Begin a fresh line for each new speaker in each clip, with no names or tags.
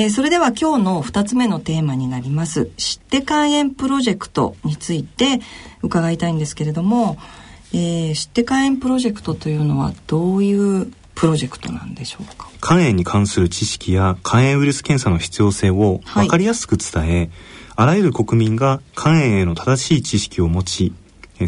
えー、それでは今日の2つ目のテーマになります。知って肝炎プロジェクトについて伺いたいんですけれども、えー、知って肝炎プロジェクトというのはどういうプロジェクトなんでしょうか？
肝炎に関する知識や肝炎ウイルス検査の必要性を分かりやすく伝え、はい、あらゆる国民が肝炎への正しい知識を持ち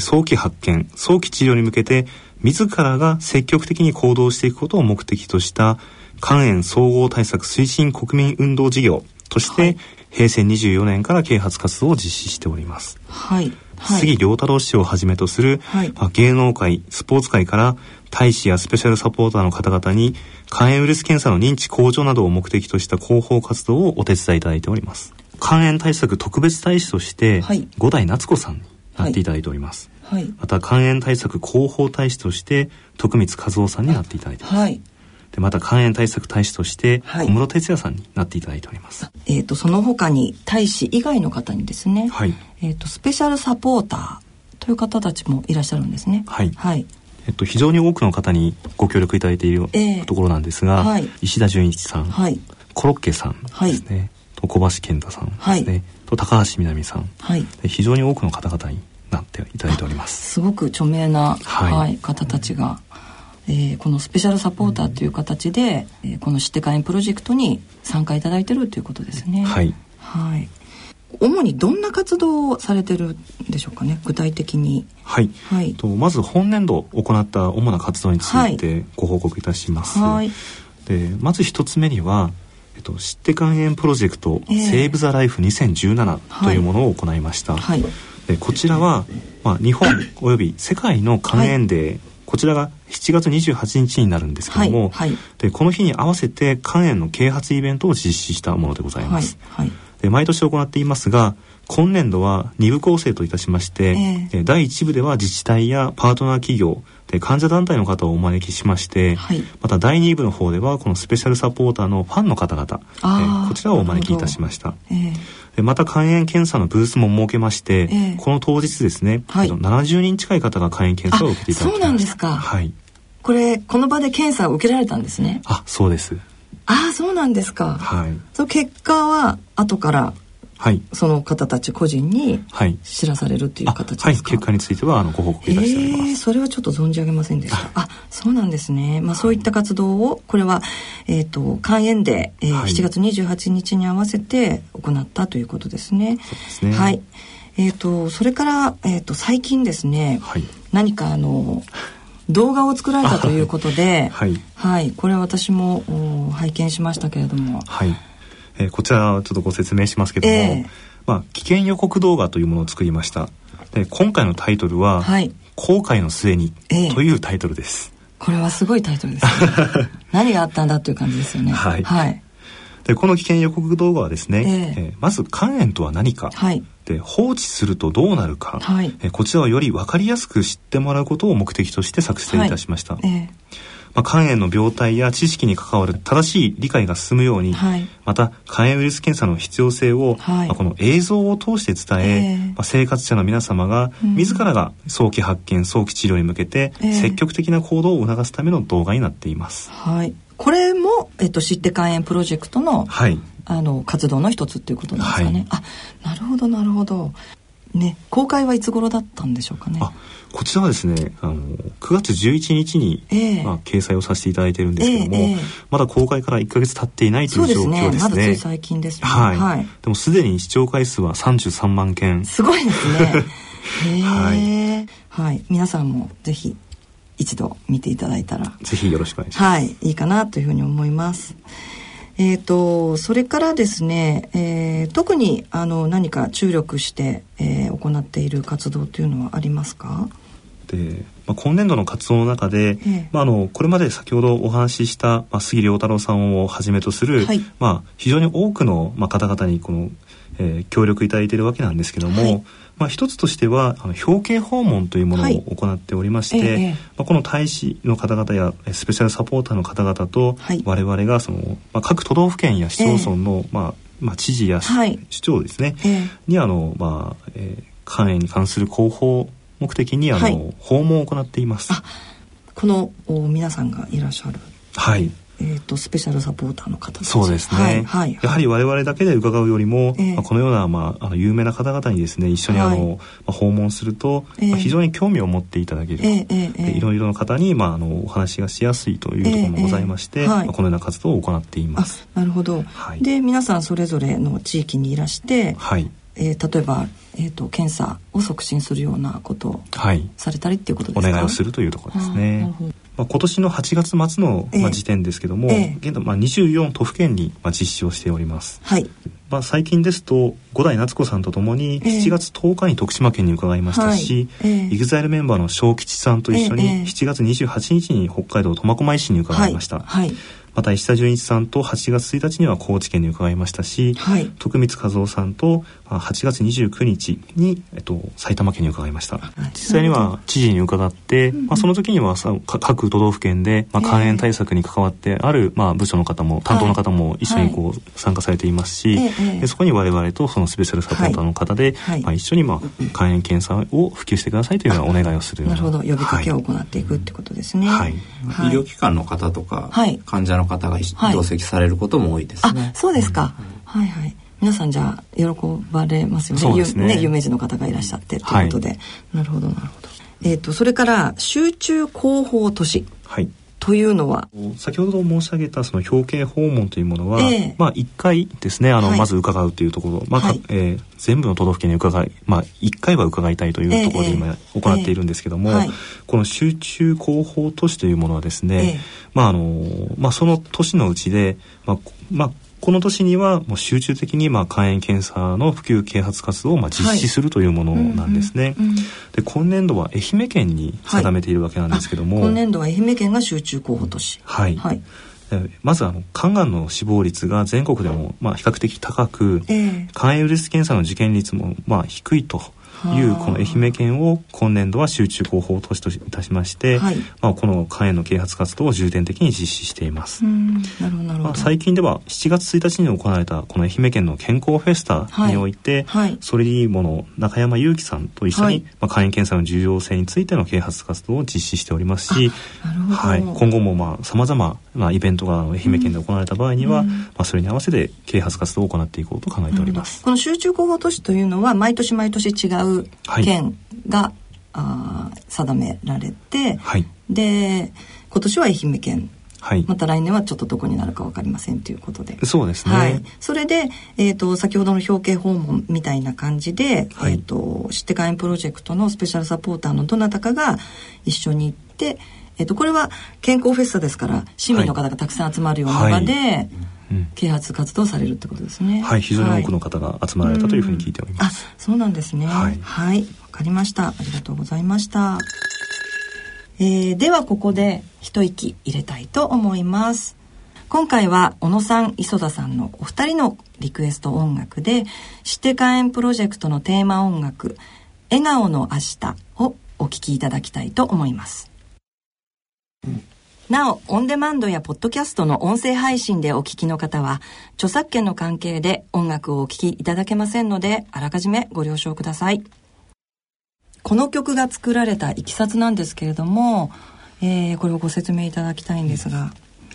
早期発見早期治療に向けて自らが積極的に行動していくことを目的とした肝炎総合対策推進国民運動事業として、はい、平成24年から啓発活動を実施しております。
はい。
はい、杉良太郎氏をはじめとする、はい、芸能界、スポーツ界から大使やスペシャルサポーターの方々に肝炎ウイルス検査の認知向上などを目的とした広報活動をお手伝いいただいております。肝炎対策特別大使として、はい、五代夏子さんになっていただいております。はい、また肝炎対策広報大使として徳光和夫さんになっていただいています。はいでまた肝炎対策大使として小室哲也さんになっていただいております。
えっ、とその他に大使以外の方にですね、はい、えっ、とスペシャルサポーターという方たちもいらっしゃるんですね。
はい。はい。えっと非常に多くの方にご協力いただいている、えー、ところなんですが、はい、石田純一さん、はい、コロッケさんですね、はい、と小橋健太さんですね、はい、と高橋みなみさん、はい、非常に多くの方々になっていただいております。
すごく著名な、はい、はい、方たちが。えー、このスペシャルサポーターという形で、えー、この知って会員プロジェクトに参加いただいてるということですね。
はい。
はい。主にどんな活動をされてるんでしょうかね？具体的に。
はい、はい、とまず本年度行った主な活動についてご報告いたします、はい、でまず一つ目にはえっと、知って肝炎プロジェクト、えー、セーブ・ザ・ライフ2017というものを行いました、はい、でこちらは、まあ、日本および世界の肝炎デーこちらが7月28日になるんですけども、はいはい、でこの日に合わせて肝炎の啓発イベントを実施したものでございます。はい、で毎年行っていますが今年度は2部構成といたしまして、えー、第1部では自治体やパートナー企業で患者団体の方をお招きしまして、はい、また第2部の方ではこのスペシャルサポーターのファンの方々、えー、こちらをお招きいたしました。えーでまた肝炎検査のブースも設けまして、えー、この当日ですね、はい、70人近い方が肝炎検査を受けていただきましたそうなんですか。はい。
これこの場で検査を受けられたんですね。
あそうです。
ああそうなんですか。はい。その結果は後からはい、その方たち個人に知らされるっていう形ですか、はい、
結果についてはあのご報告いたしております、えー、
それはちょっと存じ上げませんでした。あそうなんですね。まあそういった活動をこれはえっ、ー、と肝炎で、えーはい、7月28日に合わせて行ったということですね。
そうですね。
はい。えっ、ー、とそれからえっ、と最近ですね、はい、何かあの動画を作られたということで、はい、はい、これは私も拝見しましたけれども、
はい、えー、こちらちょっとご説明しますけども、えー、まあ、危険予告動画というものを作りました。で今回のタイトルは「はい、後悔の末に」というタイトルです、
えー、これはすごいタイトルです、ね、何があったんだという感じですよね。
はい、はい、でこの危険予告動画はですね、えー、えー、まず肝炎とは何か、はい、で放置するとどうなるか、はい、えー、こちらをより分かりやすく知ってもらうことを目的として作成いたしました、はい、えーまあ、肝炎の病態や知識に関わる正しい理解が進むように、はい、また肝炎ウイルス検査の必要性を、はい、まあ、この映像を通して伝え、えー、まあ、生活者の皆様が自らが早期発見早期治療に向けて積極的な行動を促すための動画になっています。
はい、これも、えっと、知って肝炎プロジェクトの,、はい、あの活動の一つっていうことなんですかね。はい、あなるほどなるほど。ね公開はいつ頃だったんでしょうかね。
こちらはですねあの9月11日に、えー、まあ、掲載をさせていただいてるんですけども、えーえー、まだ公開から1か月経っていないという状況ですね。
まだつい最近です、ね、
はい、はい、でもすでに視聴回数は33万件。
すごいですね。はい、はい、皆さんもぜひ一度見ていただいたら
ぜひよろしくお願いします。はい、
いいかなというふうに思います。えーと、それからですね、えー、特にあの何か注力して、えー、行っている活動というのはありますか？
で、まあ、今年度の活動の中で、ええ、まあ、あのこれまで先ほどお話しした、まあ、杉良太郎さんをはじめとする、はい、まあ、非常に多くの、まあ、方々にこの、えー、協力いただいているわけなんですけども、はい、まあ、一つとしてはあの表敬訪問というものを行っておりまして、はい、まあ、この大使の方々やスペシャルサポーターの方々と、我々がその、まあ、各都道府県や市町村の、まあまあ、知事や、はい、市長ですね、にあの、まあえー、肝炎に関する広報目的にあの、訪問を行っています。
この皆さんがいらっしゃる。
はい。
えーと、スペシャルサポーターの方
そうですね、はいはい、やはり我々だけで伺うよりも、えー、まあ、このような、まあ、あの有名な方々にですね一緒にあの、はい、まあ、訪問すると、えー、まあ、非常に興味を持っていただける、えー、いろいろな方に、まあ、あのお話がしやすいというところもございまして、まあ、このような活動を行っています。
なるほど、で皆さんそれぞれの地域にいらして、はい。えー、例えば、えーと、検査を促進するようなことをされたりっていうことですか、
お願いをするというところですね。まあ、今年の8月末の、まあ、時点ですけども、えー、現在、まあ、24都府県に、まあ、実施をしております。はい。まあ、最近ですと五代夏子さんとともに7月10日に徳島県に伺いましたし、えーはい、EXILE メンバーの小吉さんと一緒に7月28日に北海道苫小牧市に伺いました。はい、はいまた石田純一さんと8月1日には高知県に伺いましたし、はい、徳光和夫さんと8月29日に、えっと、埼玉県に伺いました、実際には知事に伺って、まあ、その時にはさ各都道府県で、まあ、肝炎対策に関わってある、まあ、部署の方も担当の方も一緒にこう、参加されていますし、でそこに我々とそのスペシャルサポーターの方で、まあ、一緒に、まあ、肝炎検査を普及してくださいというようなお願いをする
なるほど。呼びかけを行っていくってことですね、はい。
医療機関の方とか、患者の方が同席されることも多いですね、
そうですか、はいはい。皆さんじゃあ喜ばれますよね。ね。ね有名人の方がいらっしゃってということで、はい、なるほどなるほど。えっ、ー、とそれから集中広報都市。はいというのは？
先ほど申し上げたその表敬訪問というものは、えー、まあ1回ですねあの、はい、まず伺うというところ、まあはい、えー、全部の都道府県に伺い、まあ、1回は伺いたいというところで今行っているんですけども、えーえーはい、この集中広報都市というものはですね、まああのまあ、その都市のうちで、まあまあ、この年にはもう集中的にまあ肝炎検査の普及啓発活動をまあ実施するというものなんですね。で今年度は愛媛県に定めているわけなんですけども、
はい、今年度は愛媛県が集中候補都市。
はい。はいまずあの肝がんの死亡率が全国でもまあ比較的高く、えー、肝炎ウイルス検査の受験率もまあ低いというこの愛媛県を今年度は集中広報都市といたしまして、はい、まあ、この肝炎の啓発活動を重点的に実施しています。まあ、最近では7月1日に行われたこの愛媛県の健康フェスタにおいて、はい、ソリリーモの中山祐樹さんと一緒に、まあ、肝炎検査の重要性についての啓発活動を実施しておりますし、はい、今後もまあ様々なイベントが愛媛県で行われた場合には、うん、まあ、それに合わせて啓発活動を行っていこうと考えております。
この集中広報都市というのは毎年毎年違うう県が、はい、あ定められて、はい、で今年は愛媛県。はい、また来年はちょっとどこになるか分かりませんということで。
そうですね、はい、
それで、えーと、先ほどの表敬訪問みたいな感じで、はい、えーと、知って会員プロジェクトのスペシャルサポーターのどなたかが一緒に行って、えーと、これは健康フェスタですから市民の方がたくさん集まるような場で、はい啓発活動されるってことですね。
はい、非常に多くの方が集まられたというふうに聞いております。
あ、そうなんですね。はい、はい、わかりました。ありがとうございました。えー、ではここで一息入れたいと思います。今回は小野さん、磯田さんのお二人のリクエスト音楽で、知って肝炎プロジェクトのテーマ音楽、笑顔の明日をお聴きいただきたいと思います。うんなお、オンデマンドやポッドキャストの音声配信でお聞きの方は、著作権の関係で音楽をお聴きいただけませんので、あらかじめご了承ください。この曲が作られたいきさつなんですけれども、えー、これをご説明いただきたいんですが。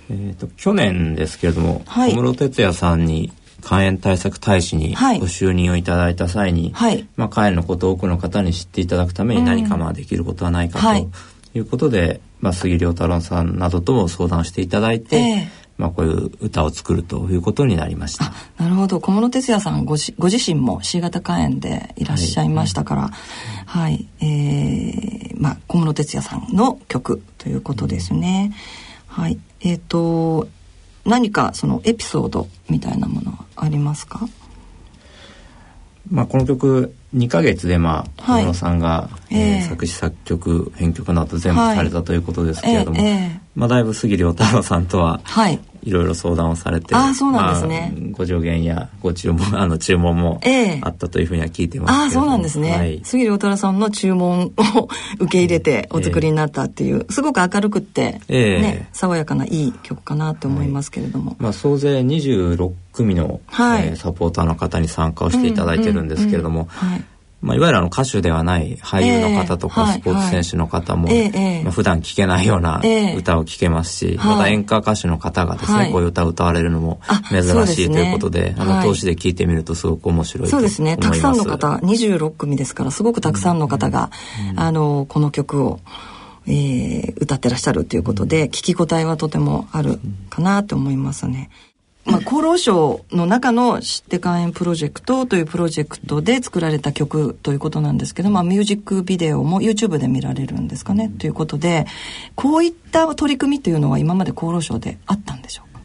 えーと、去年ですけれども、はい、小室哲哉さんに肝炎対策大使にご就任をいただいた際に、はい、まあ、肝炎のことを多くの方に知っていただくために何かまあできることはないかと、はい。いうことで、まあ、杉良太郎さんなどとも相談していただいて、えー、まあ、こういう歌を作るということになりました。
なるほど。小室哲哉さんごご自身も C 型肝炎でいらっしゃいましたから、はい、はい、えー、まあ、小室哲哉さんの曲ということですね。うん、はい、えっ、ー、と何かそのエピソードみたいなものはありますか？
まあ、この曲2か月でまあ小室さんが、えー、作詞作曲編曲など全部されたということですけれども、はいえー、まあ、だいぶ杉良太郎さんとはいろいろ相談をされて、
あそうなんですね、
まあ、ご助言やご注文 あの注文もあったというふうには聞いてます
けど、あそうなんですね、はい、杉良太郎さんの注文を受け入れてお作りになったっていう、えー、すごく明るくって、えー、ね、爽やかないい曲かなと思いますけれども、はい、
まあ、総勢26組の、はい、えー、サポーターの方に参加をしていただいてるんですけれども、はいまあ、いわゆるあの歌手ではない俳優の方とかスポーツ選手の方も、まあ、普段聴けないような歌を聴けますし、また演歌歌手の方がですね、こういう歌を歌われるのも珍しいということで、あの、通しで聴いてみるとすごく面白い
そうですね。たくさんの方、26組ですから、すごくたくさんの方が、あの、この曲を、えー、歌ってらっしゃるということで、聞き応えはとてもあるかなと思いますね。まあ、厚労省の中の知って肝炎プロジェクトというプロジェクトで作られた曲ということなんですけど、まあ、ミュージックビデオも YouTube で見られるんですかね、ということでこういった取り組みというのは今まで厚労省であったんでしょうか？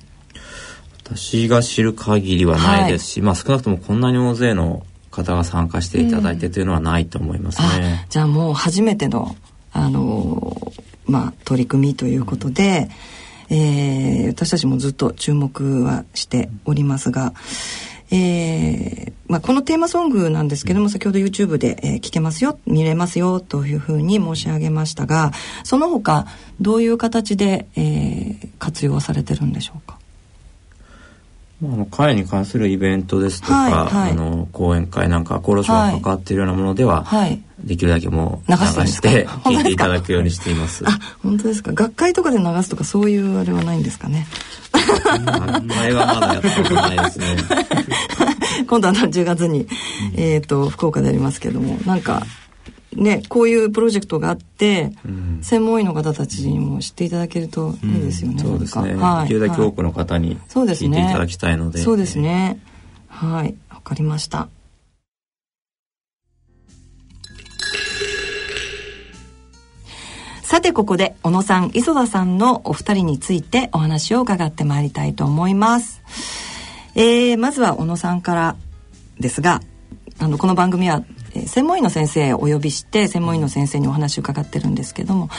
私が知る限りはないですし、はい、まあ、少なくともこんなに大勢の方が参加していただいてというのはないと思いますね。
うん、じゃあもう初めてのあのまあ、取り組みということで、えー、私たちもずっと注目はしておりますが、えーまあ、このテーマソングなんですけども先ほど YouTube で、えー、聞けますよ見れますよというふうに申し上げましたがその他どういう形で、えー、活用されてるんでしょうか？
あの会に関するイベントですとか、はいはい、あの講演会なんか厚労省が関わっているようなものでは、はい、できるだけもう流して聞いていただくようにしています。
あ本当ですか？学会とかで流すとかそういうあれはないんですかね？
前はまだやったことないですね。
今度は10月に、えっ、と福岡でありますけどもなんかね、こういうプロジェクトがあって、うん、専門医の方たちにも知っていただけるといいですよね。
うん、そうですね、はい。できるだけ多くの方に聞いていただきたいので。
そうですね。はい、わかりました。さてここで小野さん磯田さんのお二人についてお話を伺ってまいりたいと思います。えー、まずは小野さんからですがあのこの番組はえー、専門医の先生をお呼びして専門医の先生にお話を伺ってるんですけども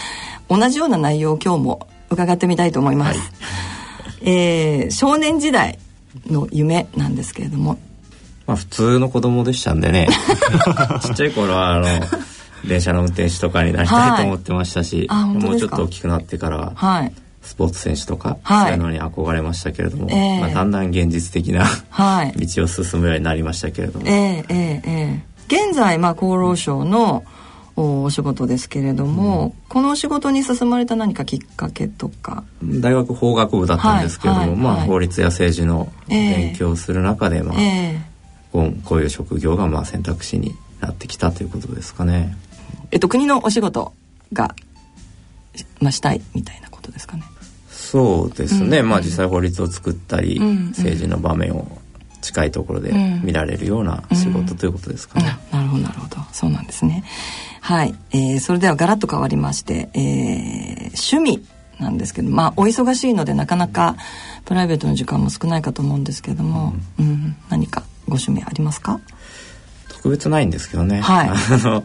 同じような内容を今日も伺ってみたいと思います、はい、えー、少年時代の夢なんですけれども。
まあ普通の子供でしたんでね。ちっちゃい頃はあの電車の運転手とかになりたいと思ってましたし、はい、もうちょっと大きくなってからは、はい、スポーツ選手とか、はい、そういうのに憧れましたけれども、えー、まあ、だんだん現実的な、はい、道を進むようになりましたけれども、
えーえーえー現在、まあ、厚労省のお仕事ですけれども、うん、この仕事に進まれた何かきっかけとか？
大学法学部だったんですけれども、はいはい、まあ、法律や政治の勉強をする中で、えー、まあ、えー、こうこういう職業がまあ選択肢になってきたということですかね。
えっと、国のお仕事が、まあ、したいみたいなことですかね。
そうですね、うん、まあ実際法律を作ったり、うん、政治の場面を近いところで見られるような仕事ということですかね。
うんうん、なるほどなるほどそうなんですね。はい、えー、それではガラッと変わりまして、えー、趣味なんですけどまあお忙しいのでなかなかプライベートの時間も少ないかと思うんですけども、うん、うん、何かご趣味ありますか？
特別ないんですけどね。はい。あの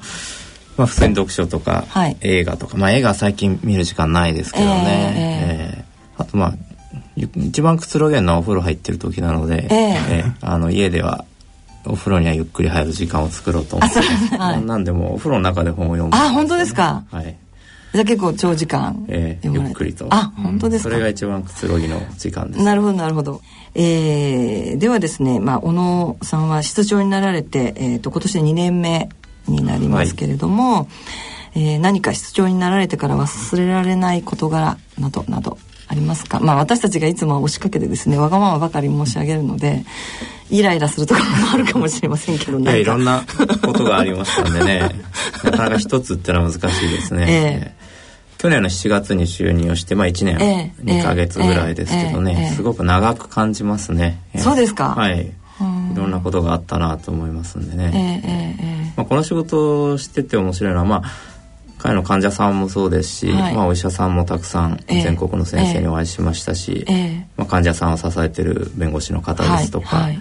まあ普通に。読書とか、はい、映画とか。まあ映画最近見る時間ないですけどね。えー、えー、あとまあ一番くつろげるのはお風呂入ってる時なので、えー、えー、あの家ではお風呂にはゆっくり入る時間を作ろうと思って、はい、なんでもお風呂の中で本を読む、
ね、あ本当ですか？はい。じゃあ結構長時間
えー、ゆっくりと。
あ本当です
か、うん、それが一番くつろぎの時間です。
なるほどなるほど。えー、ではですね、まあ、小野さんは室長になられて、えーと、今年で2年目になりますけれども、はい、えー、何か室長になられてから忘れられない事柄などなどありますか？まあ私たちがいつも押しかけてですねわがままばかり申し上げるのでイライラするところもあるかもしれませんけど
いやいろんなことがありましたんでね。なかなか一つってのは難しいですね、えー、去年の7月に就任をして、まあ、1年2か月ぐらいですけどね、すごく長く感じますね、
そうですか。
はい。いろんなことがあったなと思いますんでね、まあ、この仕事をしてて面白いのはまあ彼の患者さんもそうですし、はい、まあ、お医者さんもたくさん全国の先生にお会いしましたし、えー、まあ、患者さんを支えてる弁護士の方ですとか、はい、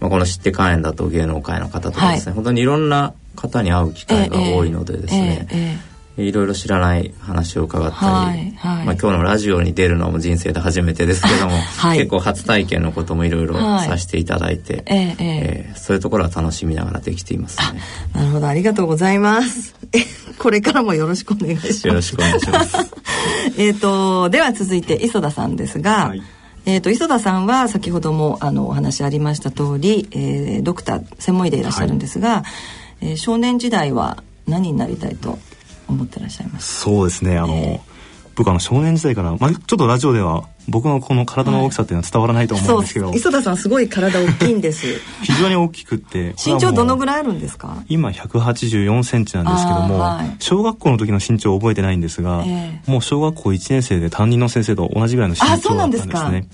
まあ、この知って肝炎だと芸能界の方とかですね、本当にいろんな方に会う機会が多いのでですね、いろいろ知らない話を伺ったり、はいはい、まあ、今日のラジオに出るのも人生で初めてですけども、はい、結構初体験のこともいろいろさせていただいて、はい、えー、えー、そういうところは楽しみながらできていますね。
なるほどありがとうございます。これからもよろしくお願いします。
よろしくお願いします。
えっとでは続いて磯田さんですが。はいえーと、磯田さんは先ほどもあのお話ありました通り、えー、ドクター専門医でいらっしゃるんですが、はいえー、少年時代は何になりたいと思ってらっしゃいます。
そうですね。あの、えー僕あの少年時代から、まあ、ちょっとラジオでは僕のこの体の大きさっていうのは伝わらないと思うんですけど、はい、
磯田さんすごい体大きいんです。
非常に大きくって
身長どのぐらいあるんですか？
今184センチなんですけども、はい、小学校の時の身長を覚えてないんですが、えー、もう小学校1年生で担任の先生と同じぐらいの身長だったんですね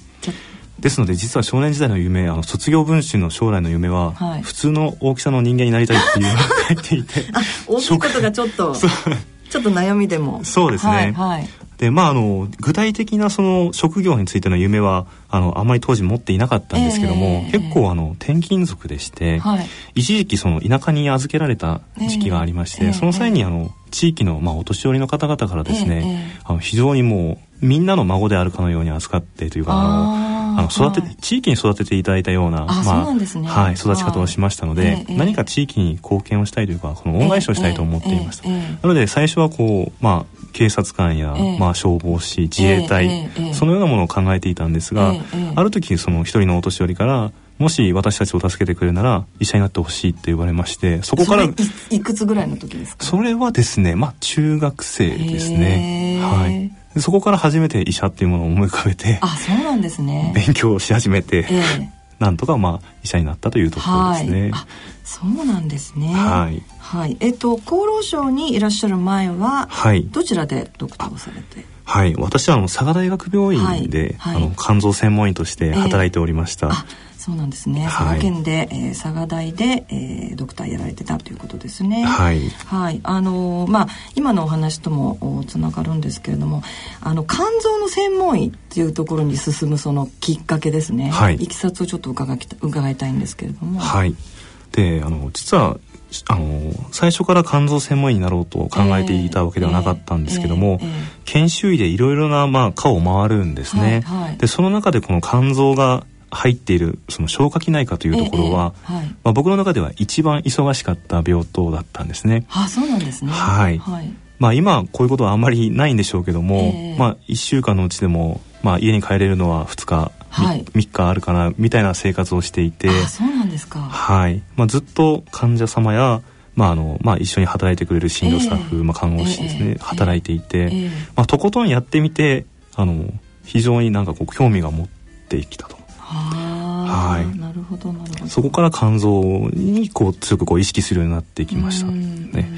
ですので実は少年時代の夢あの卒業文集の将来の夢は、はい、普通の大きさの人間になりたいっていうのが 書いていて
大きいことがちょっとちょっと悩みでも。
そうですね、はい、はい、でまああの具体的なその職業についての夢はあのあんまり当時持っていなかったんですけども、えー、結構あの転勤族でして、はい、一時期その田舎に預けられた時期がありまして、えー、その際にあの地域のまあお年寄りの方々からですね、えー、あの非常にもうみんなの孫であるかのように扱ってというかあの育て、はい、地域に育てていただいたような、
まあ、ね、
はい、育ち方をしましたので、何か地域に貢献をしたいというか、この恩返しをしたいと思っていました。なので、最初はこう、まあ、警察官や、まあ、消防士、自衛隊、そのようなものを考えていたんですが、ある時、その一人のお年寄りから、もし私たちを助けてくれるなら医者になってほしいって言われましてそこから
いくつぐらいの時ですか？
それはですねまあ中学生ですね。はいそこから初めて医者っていうものを思い浮かべて
あそうなんですね
勉強し始めて、えー、なんとかまあ医者になったというところですね。
そうなんですね。はい。はい。えっと厚労省にいらっしゃる前は、はい、どちらでドクターをされて？
はい、私はあの佐賀大学病院で、はいはい、あの肝臓専門医として働いておりました。えー、
そうなんですね。佐賀県で、えー、佐賀大で、えー、ドクターやられてたということですね。はい。はい。あのー、まあ今のお話ともつながるんですけれども、あの肝臓の専門医っていうところに進むそのきっかけですね。はい。いきさつをちょっと伺い伺いたいんですけれども。
はい。で、あの実はあの最初から肝臓専門医になろうと考えていたわけではなかったんですけども、えーえーえー、研修医でいろいろな、まあ、科を回るんですね。はいはい、でその中でこの肝臓が入っているその消化器内科というところは、ええはい、まあ、僕の中では一番忙しかった病棟だったんですね。
あそうなんですね。
はい。はい、まあ今こういうことはあんまりないんでしょうけども、え、まあ1週間のうちでも、まあ、家に帰れるのは2日、はい、3日あるかなみたいな生活をしていて
あそうなんですか。
はい。まあ、ずっと患者様やまああのまあ、一緒に働いてくれる診療スタッフ、えー、まあ、看護師ですね、えー、働いていて、えー、まあ、とことんやってみてあの非常になんかこう興味が持ってきたと。
はい、なるほどなるほど。
そこから肝臓にこう強くこう意識するようになってきました。ね。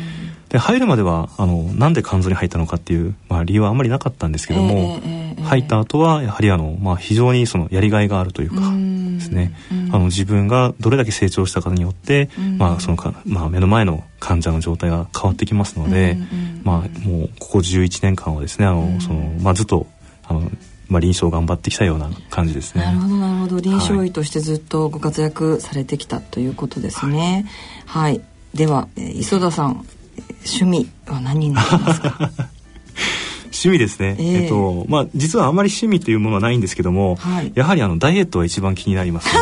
で入るまではあのなんで肝臓に入ったのかっていう、まあ、理由はあんまりなかったんですけども、えー、入った後はやはりあの、まあ、非常にそのやりがいがあるというかですね。あの自分がどれだけ成長したかによって、まあそのかまあ、目の前の患者の状態が変わってきますので、まあ、もうここ11年間はですねあの、そのまあ、ずっとあのまあ、臨床頑張ってきたような感じですね。
なるほどなるほど。臨床医としてずっとご活躍されてきたということですね。はい、はい、では、えー、磯田さん趣味は何になりますか？
趣味ですね、えー、えっとまあ実はあまり趣味というものはないんですけども、はい、やはりあのダイエットは一番気になります、ね、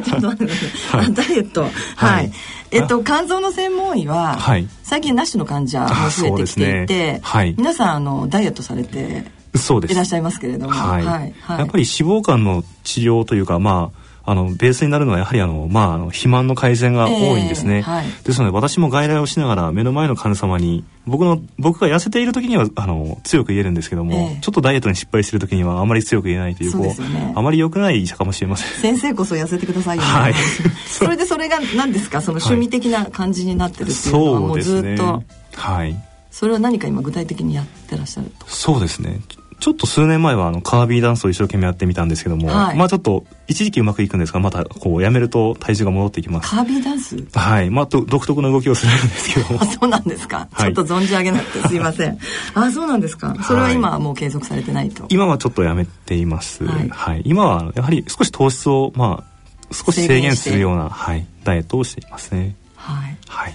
ちょっと待ってください、はい、ダイエット。はい、はい、えっと肝臓の専門医は、はい、最近なしの患者も増えてきていて、ね。はい、皆さんあのダイエットされてそうです。いらっしゃいますけれども、はい。はい、
やっぱり脂肪肝の治療というかまああのベースになるのはやはりあの、まあ、あの肥満の改善が多いんですね、えーはい、ですので私も外来をしながら目の前の患者様に僕の僕が痩せている時にはあの強く言えるんですけども、えー、ちょっとダイエットに失敗してる時にはあまり強く言えないというこう、ね、あまり良くない医者かもしれません。
先生こそ痩せてくださいよ、ね、はい、それでそれが何ですか？その趣味的な感じになってるっていうのは、もうずっと、ね、はい。それは何か今具体的にやってらっしゃると
そうですねちょっと数年前はあのカービーダンスを一生懸命やってみたんですけども、はい、まあちょっと一時期うまくいくんですがまたこうやめると体重が戻ってきます。
カービーダンス？
はい。まあ独特の動きをするんですけど
あそうなんですか、はい、ちょっと存じ上げなくてすいません。あそうなんですか？それは今はもう継続されてないと、
今はちょっとやめています、はい、はい、今はやはり少し糖質をまあ少し制限するような、はい、ダイエットをしていますね。はい、
はい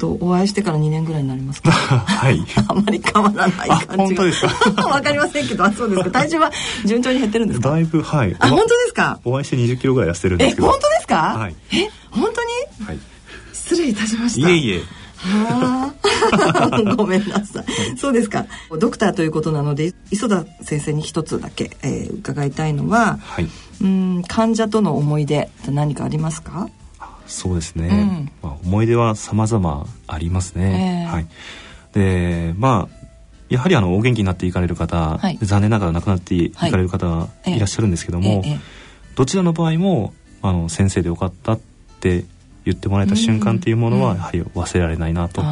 とお会いしてから2年ぐらいになりますか？はい。あんまり変わらない感じが。
本当ですか？
わかりませんけど。あそうですか。体重は順調に減ってるんですか？
だいぶはい。
あ本当ですか？
お会いして20キロぐらい痩せてるんですけど。
え本当ですか、はい、え本当に、はい、失礼いたしました。
いえいえ。
はあ。ごめんなさい、そうですか。ドクターということなので磯田先生に一つだけ、えー、伺いたいのは、はい、うん患者との思い出って何かありますか？
そうですね、うん、まあ、思い出は様々ありますね、えー、はい。でまあやはりあのお元気になっていかれる方、はい、残念ながら亡くなっていかれる方がいらっしゃるんですけども、どちらの場合もあの先生でよかったって言ってもらえた瞬間っていうものはやはり忘れられないなと。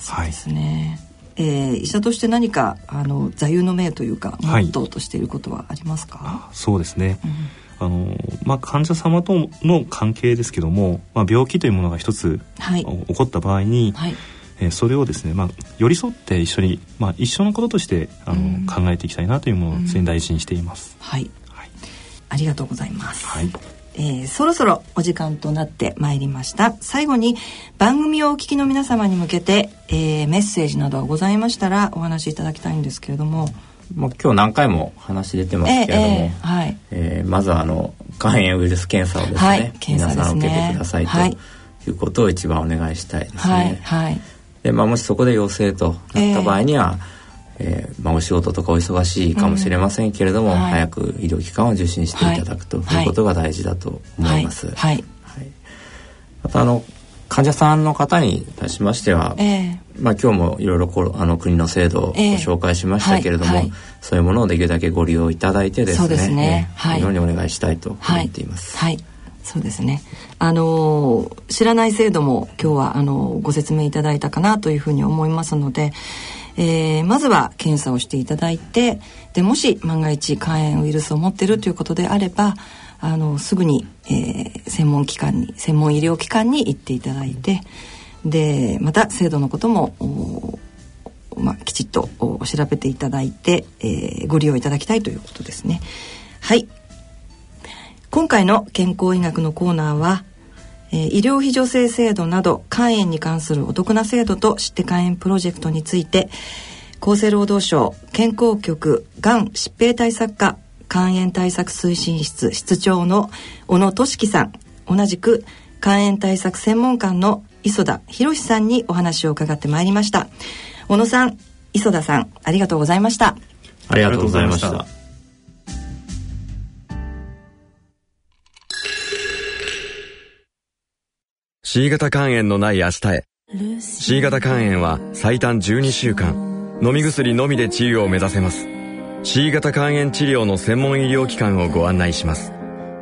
そうですね、はい、えー、医者として何かあの座右の銘というかモットーとしていることはありますか、
はい、そうですね、うん、あのまあ、患者様との関係ですけども、まあ、病気というものが一つ、はい、起こった場合に、はい。えー、それをですね、まあ、寄り添って一緒に、まあ、一緒のこととしてあの、うん、考えていきたいなというものを常に大事にしています。
はい、はい、ありがとうございます。はい。えー、そろそろお時間となってまいりました。最後に番組をお聞きの皆様に向けて、えー、メッセージなどございましたらお話しいただきたいんですけれども
もう今日何回も話出てますけれども、えーえー、はい。えー、まずはあの肝炎ウイルス検査をですね、はい、皆さん受けてくださいとい。うことを一番お願いしたいですね。はい、はい。で、まあ、もしそこで陽性となった場合には、えー、えー、まあ、お仕事とかお忙しいかもしれませんけれども、うんはい、早く医療機関を受診していただくということが大事だと思います。はい、はい。はい、またあの患者さんの方に対しましては、えー、まあ、今日もいろいろこあの国の制度をご紹介しましたけれども、えーはいはい、そういうものをできるだけご利用いただいてですねですね、はい、ようにお願いしたいと思っています。
はい。そうですね。あの知らない制度も今日はあのご説明いただいたかなというふうに思いますので、えー、まずは検査をしていただいてでもし万が一肝炎ウイルスを持っているということであればあのすぐに、えー、専門機関に専門医療機関に行っていただいてでまた制度のこともまあ、きちっと調べていただいて、えー、ご利用いただきたいということですね。はい今回の健康医学のコーナーは、えー、医療費助成制度など肝炎に関するお得な制度と知って肝炎プロジェクトについて厚生労働省健康局がん疾病対策課肝炎対策推進室室長の小野俊樹さん同じく肝炎対策専門官の磯田博さんにお話を伺ってまいりました。小野さん磯田さんありがとうございました。
ありがとうございました。
C 型肝炎のない明日へ。C 型肝炎は最短12週間。飲み薬のみで治癒を目指せます。C 型肝炎治療の専門医療機関をご案内します。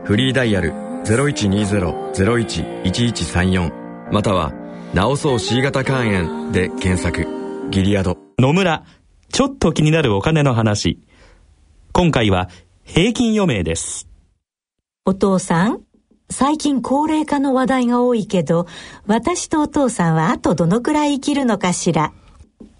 フリーダイヤル0120-01-1134または「治そう C 型肝炎」で検索。ギリアド。
野村ちょっと気になるお金の話。今回は平均余命です。
お父さん最近高齢化の話題が多いけど、私とお父さんはあとどのくらい生きるのかしら。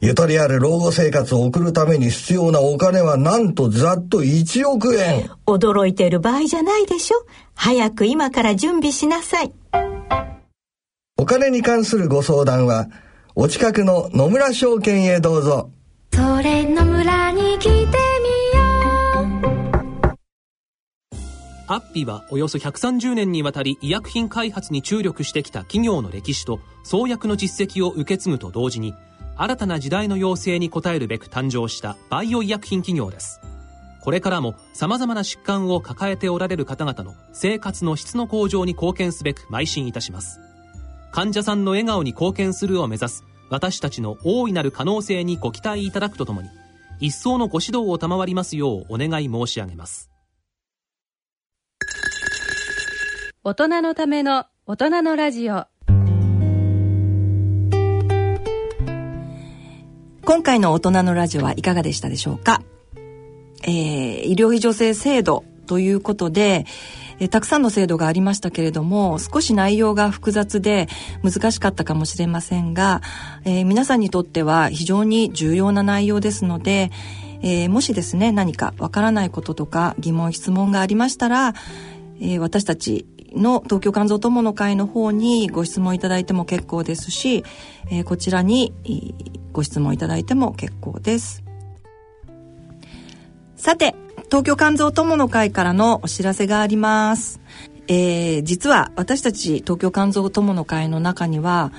ゆとりある老後生活を送るために必要なお金はなんとざっと1億円。
驚いてる場合じゃないでしょ。早く今から準備しなさい。
お金に関するご相談は、お近くの野村証券へどうぞ。それ野村に来てみ
アッピはおよそ130年にわたり医薬品開発に注力してきた企業の歴史と創薬の実績を受け継ぐと同時に新たな時代の要請に応えるべく誕生したバイオ医薬品企業です。これからも様々な疾患を抱えておられる方々の生活の質の向上に貢献すべく邁進いたします。患者さんの笑顔に貢献するを目指す私たちの大いなる可能性にご期待いただくとともに一層のご指導を賜りますようお願い申し上げます。
大人のための大人のラジオ。
今回の大人のラジオはいかがでしたでしょうか、えー、医療費助成制度ということで、え、たくさんの制度がありましたけれども少し内容が複雑で難しかったかもしれませんが、えー、皆さんにとっては非常に重要な内容ですので、えー、もしですね何かわからないこととか疑問質問がありましたら、えー、私たちの東京肝臓友の会の方にご質問いただいても結構ですし、えー、こちらにご質問いただいても結構です。さて東京肝臓友の会からのお知らせがあります。えー、実は私たち東京肝臓友の会の中には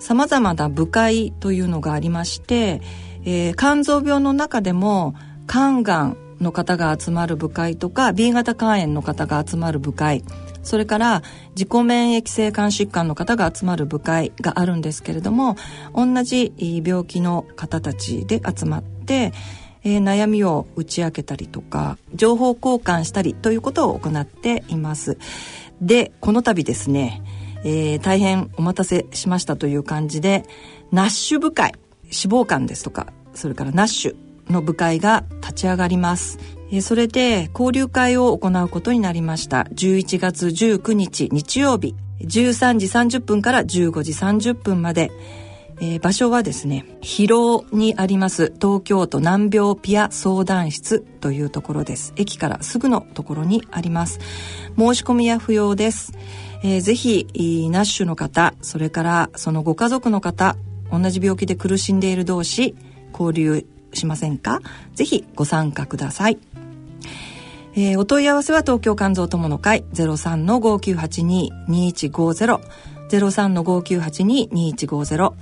様々な部会というのがありまして、えー、肝臓病の中でも肝がんの方が集まる部会とか B 型肝炎の方が集まる部会それから自己免疫性肝疾患の方が集まる部会があるんですけれども同じ病気の方たちで集まって、えー、悩みを打ち明けたりとか情報交換したりということを行っています。でこの度ですね、えー、大変お待たせしましたという感じでナッシュ部会脂肪肝ですとかそれからナッシュの部会が立ち上がります。それで交流会を行うことになりました。11月19日日曜日。13時30分から15時30分まで。えー、場所はですね広尾にあります東京都難病ピア相談室というところです。駅からすぐのところにあります。申し込みは不要です、えー、ぜひナッシュの方それからそのご家族の方同じ病気で苦しんでいる同士交流しませんか？ぜひご参加ください。えー、お問い合わせは東京肝臓友の会03-5982-2150 03-5982-2150、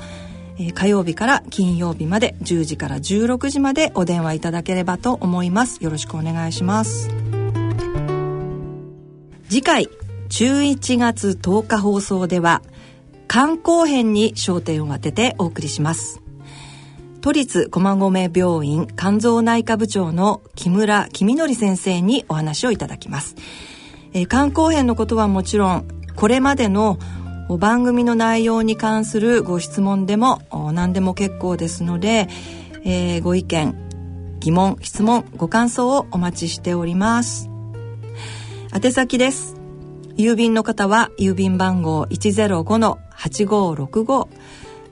えー、火曜日から金曜日まで10時から16時までお電話いただければと思います。よろしくお願いします。次回11月10日放送では観光編に焦点を当ててお送りします。都立駒込病院肝臓内科部長の木村公則先生にお話をいただきます、えー、肝硬変のことはもちろんこれまでの番組の内容に関するご質問でも何でも結構ですので、えー、ご意見疑問質問ご感想をお待ちしております。宛先です。郵便の方は郵便番号105-8565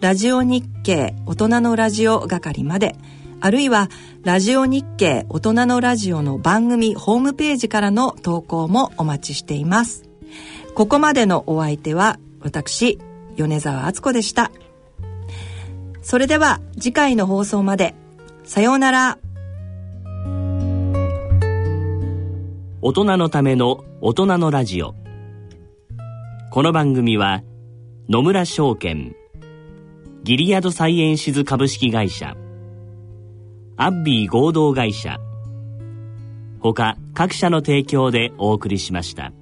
ラジオ日経大人のラジオ係まであるいはラジオ日経大人のラジオの番組ホームページからの投稿もお待ちしています。ここまでのお相手は私米沢敦子でした。それでは次回の放送まで。さようなら。
大人のための大人のラジオ。この番組は野村証券。ギリアドサイエンシズ株式会社アッビー合同会社他各社の提供でお送りしました。